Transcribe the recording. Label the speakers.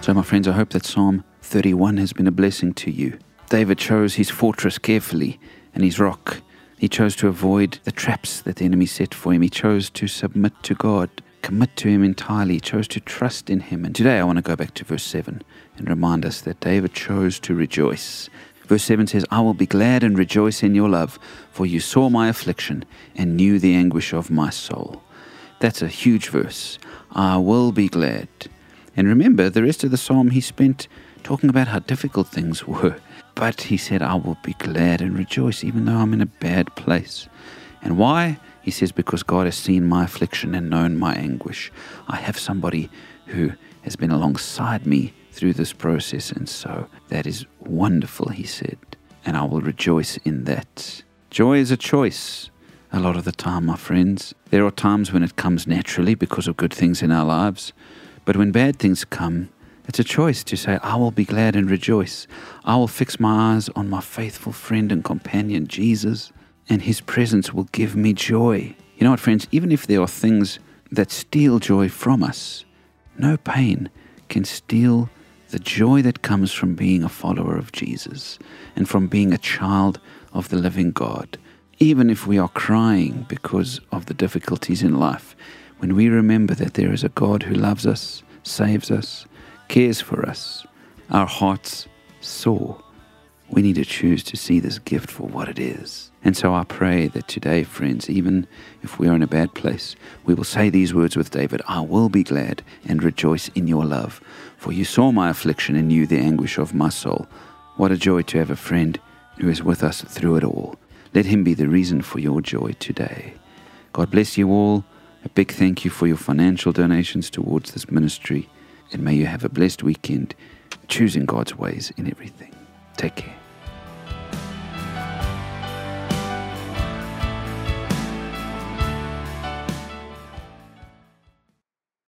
Speaker 1: So, my friends, I hope that Psalm 31 has been a blessing to you. David chose his fortress carefully and his rock. He chose to avoid the traps that the enemy set for him. He chose to submit to God, commit to Him entirely. He chose to trust in Him. And today I want to go back to verse 7 and remind us that David chose to rejoice. Verse 7 says, I will be glad and rejoice in your love, for you saw my affliction and knew the anguish of my soul. That's a huge verse. I will be glad. And remember, the rest of the psalm he spent talking about how difficult things were. But he said, I will be glad and rejoice, even though I'm in a bad place. And why? He says, Because God has seen my affliction and known my anguish. I have somebody who has been alongside me through this process. And so that is wonderful, he said. And I will rejoice in that. Joy is a choice a lot of the time, my friends. There are times when it comes naturally because of good things in our lives. But when bad things come, it's a choice to say, I will be glad and rejoice. I will fix my eyes on my faithful friend and companion, Jesus, and his presence will give me joy. You know what, friends? Even if there are things that steal joy from us, no pain can steal the joy that comes from being a follower of Jesus and from being a child of the living God. Even if we are crying because of the difficulties in life, when we remember that there is a God who loves us, saves us, cares for us, our hearts soar. We need to choose to see this gift for what it is. And so I pray that today, friends, even if we are in a bad place, we will say these words with David I will be glad and rejoice in your love, for you saw my affliction and knew the anguish of my soul. What a joy to have a friend who is with us through it all. Let him be the reason for your joy today. God bless you all. A big thank you for your financial donations towards this ministry. And may you have a blessed weekend choosing God's ways in everything. Take care.